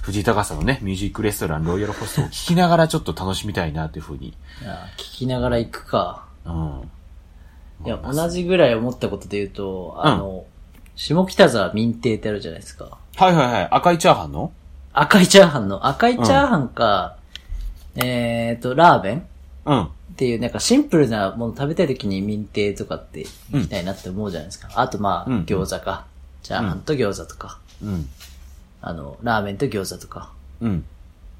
藤井隆さんのね、ミュージックレストランロイヤルホストを聞きながらちょっと楽しみたいなっていうふうに。いや、聞きながら行くか。うん。いや、同じぐらい思ったことで言うと、あの、下北沢民邸ってあるじゃないですか。はいはいはい。赤いチャーハンの？赤いチャーハンの、赤いチャーハンか、えーと、ラーメン？うん。っていう、なんかシンプルなもの食べたい時に民邸とかって行きたいなって思うじゃないですか。あとまあ、うん餃子か。チャーハンと餃子とか。うん。あの、ラーメンと餃子とか。うん。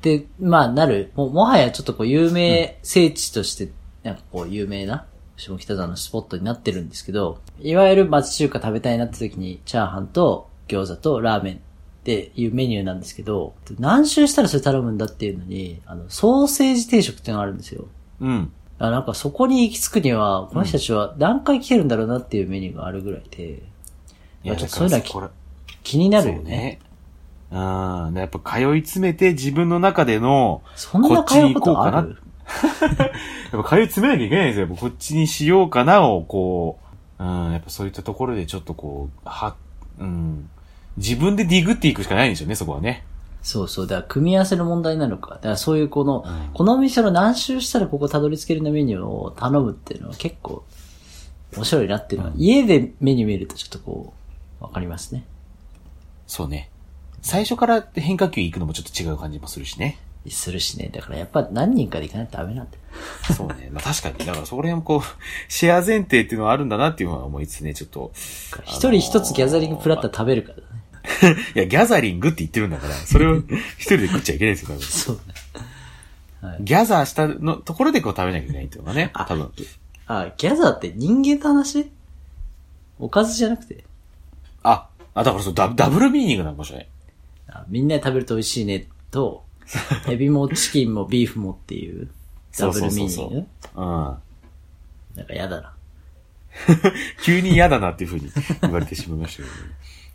で、まあなる、ももはやちょっとこう有名聖地として、なんかこう有名な下北沢のスポットになってるんですけど、いわゆる町中華食べたいなって時に、チャーハンと餃子とラーメンっていうメニューなんですけど、何周したらそれ頼むんだっていうのに、あの、ソーセージ定食っていうのがあるんですよ。うん。あなんかそこに行き着くには、この人たちは何回来てるんだろうなっていうメニューがあるぐらいで、いや、ちょっとそういうのは気になるよね。。うん。でやっぱ通い詰めて自分の中での、そんな通うことある？やっぱ通い詰めなきゃいけないんですよ。こっちにしようかなを、こう、うん、やっぱそういったところでちょっとこう、は、うん、自分でディグっていくしかないんですよね、そこはね。そうそう。だから組み合わせの問題なのか。だからそういうこの、うんこのお店の何周したらここたどり着けるのメニューを頼むっていうのは結構面白いなっていうのは、家でメニュー見るとちょっとこう、わかりますね。そうね。最初から変化球行くのもちょっと違う感じもするしね。するしね。だからやっぱ何人かで行かないとダメなんだよ。そうね。まあ確かに。だからそこら辺もこう、シェア前提っていうのはあるんだなっていうのは思いつつね、ちょっと。一人一つギャザリングプラッター食べるからね。いや、ギャザリングって言ってるんだから、それを一人で食っちゃいけないですよ、多分。そうね。はい。ギャザーしたのところでこう食べなきゃいけないっていうのがね、あ多分。あ、ギャザーって人間の話？おかずじゃなくて？あ、あ、だからそうダ、ダブルミーニングなのかもしれない。あみんなで食べると美味しいねと、エビもチキンもビーフもっていう、ダブルミーニング？うん。なんかやだな。急に嫌だなっていう風に言われてしまいましたけどね。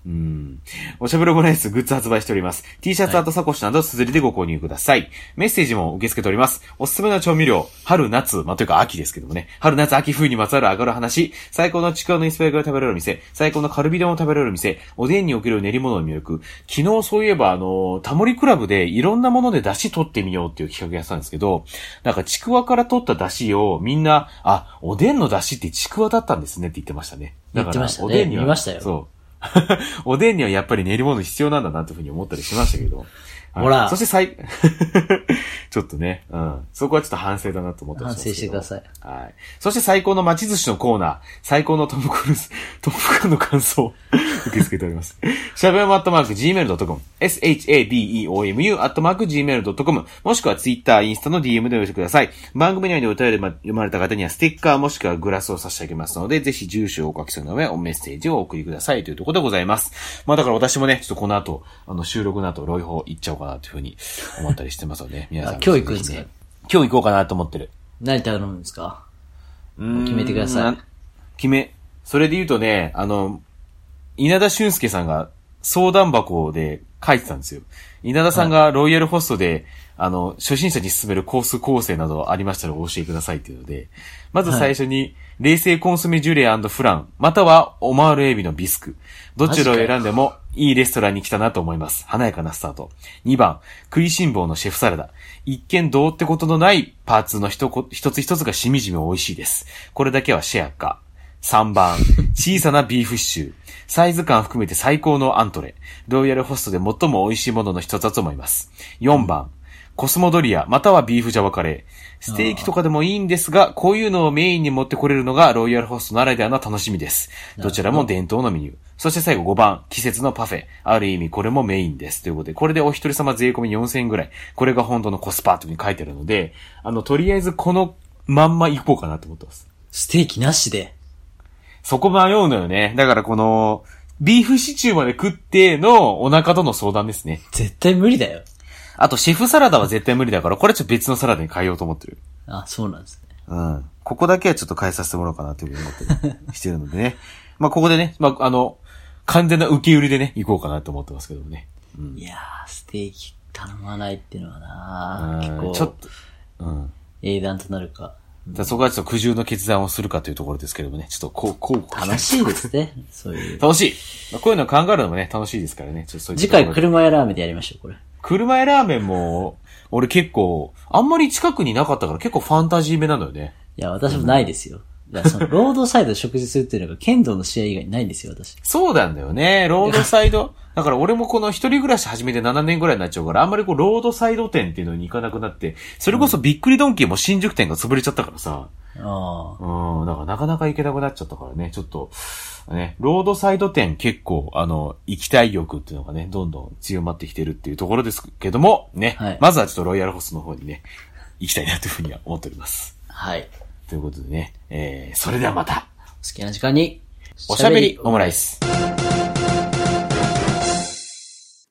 うん。おしゃべりオムライスグッズ発売しております。T シャツ、アートサコッシュなど、すずりでご購入ください。メッセージも受け付けております。おすすめの調味料、春、夏、まあ、というか秋ですけどもね。春、夏、秋、冬にまつわる上がる話、最高のちくわのインスパイアが食べられる店、最高のカルビ丼を食べられる店、おでんにおける練り物の魅力。昨日そういえば、あの、タモリクラブでいろんなもので出汁取ってみようっていう企画やってたんですけど、なんかちくわから取った出汁をみんな、あ、おでんの出汁ってちくわだったんですねって言ってましたね。だから言ってましたねおでんには見ましたよそう。おでんにはやっぱり練り物必要なんだなというふうに思ったりしましたけど。はいほらそして最、ちょっとね、うん。そこはちょっと反省だなと思って反省してください。はい。そして最高の町寿司のコーナー、最高のトムクルーズ、トムクルーの感想を 受け付けております。しゃべおむアットマーク gmail.com、shabeomu アットマーク gmail.com、もしくはツイッター、インスタの DM でお寄せください。番組内でお便りで読まれた方にはステッカーもしくはグラスを差し上げますので、ぜひ住所をお書き添えの上、おメッセージをお送りくださいというところでございます。まあだから私もね、ちょっとこの後、あの収録の後、ロイホ行っちゃおうかなというふうに思ったりしてますので、皆さん。あ今日行くんですか？今日行こうかなと思ってる。何頼むんですか？決決めてください。決め。それで言うとね、あの、稲田俊介さんが相談箱で書いてたんですよ。稲田さんがロイヤルホストで、あの、初心者に進めるコース構成などありましたらお教えくださいっていうので、まず最初に、冷製コンソメジュレフラン、またはオマールエビのビスク。どちらを選んでもいいレストランに来たなと思います。華やかなスタート。2番、食いしん坊のシェフサラダ。一見どうってことのないパーツの一つ一つがしみじみ美味しいです。これだけはシェアか。3番、小さなビーフシチュー。サイズ感含めて最高のアントレ。ロイヤルホストで最も美味しいものの一つだと思います。4番、コスモドリア、またはビーフジャワカレー。ステーキとかでもいいんですが、こういうのをメインに持ってこれるのがロイヤルホストならではの楽しみです。どちらも伝統のメニュー。そして最後5番、季節のパフェ。ある意味これもメインです。ということで、これでお一人様税込み4000円ぐらい。これが本当のコスパというふうに書いてあるので、あの、とりあえずこのまんま行こうかなと思ってます。ステーキなしで。そこ迷うのよね。だからこの、ビーフシチューまで食ってのお腹との相談ですね。絶対無理だよ。あと、シェフサラダは絶対無理だから、これちょっと別のサラダに変えようと思ってる。あ、そうなんですね。うん。ここだけはちょっと変えさせてもらおうかなというふうに思ってるしてるのでね。まあ、ここでね、まあ、あの、完全な受け売りでね、行こうかなと思ってますけどもね。うん。いやー、ステーキ頼まないっていうのはな結構、うんちょっと、うん。英断となるか。じゃあそこはちょっと苦渋の決断をするかというところですけどもね。ちょっとこう、こう、楽しいですね。そういう。楽しい。まあ、こういうのを考えるのもね、楽しいですからね。ちょっとそういう次回車屋ラーメンでやりましょう、これ。車屋ラーメンも、俺結構、あんまり近くになかったから結構ファンタジー目なのよね。いや、私もないですよ。いや、その、ロードサイドで食事するっていうのが、剣道の試合以外にないんですよ、私。そうなんだよね。ロードサイド？だから俺もこの一人暮らし始めて7年ぐらいになっちゃうから、あんまりこう、ロードサイド店っていうのに行かなくなって、それこそびっくりドンキーも新宿店が潰れちゃったからさ。ああ。うん、だからなかなか行けなくなっちゃったからね、ちょっと、ね、ロードサイド店結構、あの、行きたい欲っていうのがね、どんどん強まってきてるっていうところですけども、ね、はいまずはちょっとロイヤルホストの方にね、行きたいなというふうには思っております。はい。ということでね、えー、それではまた、好きな時間に、おしゃべりオムライス。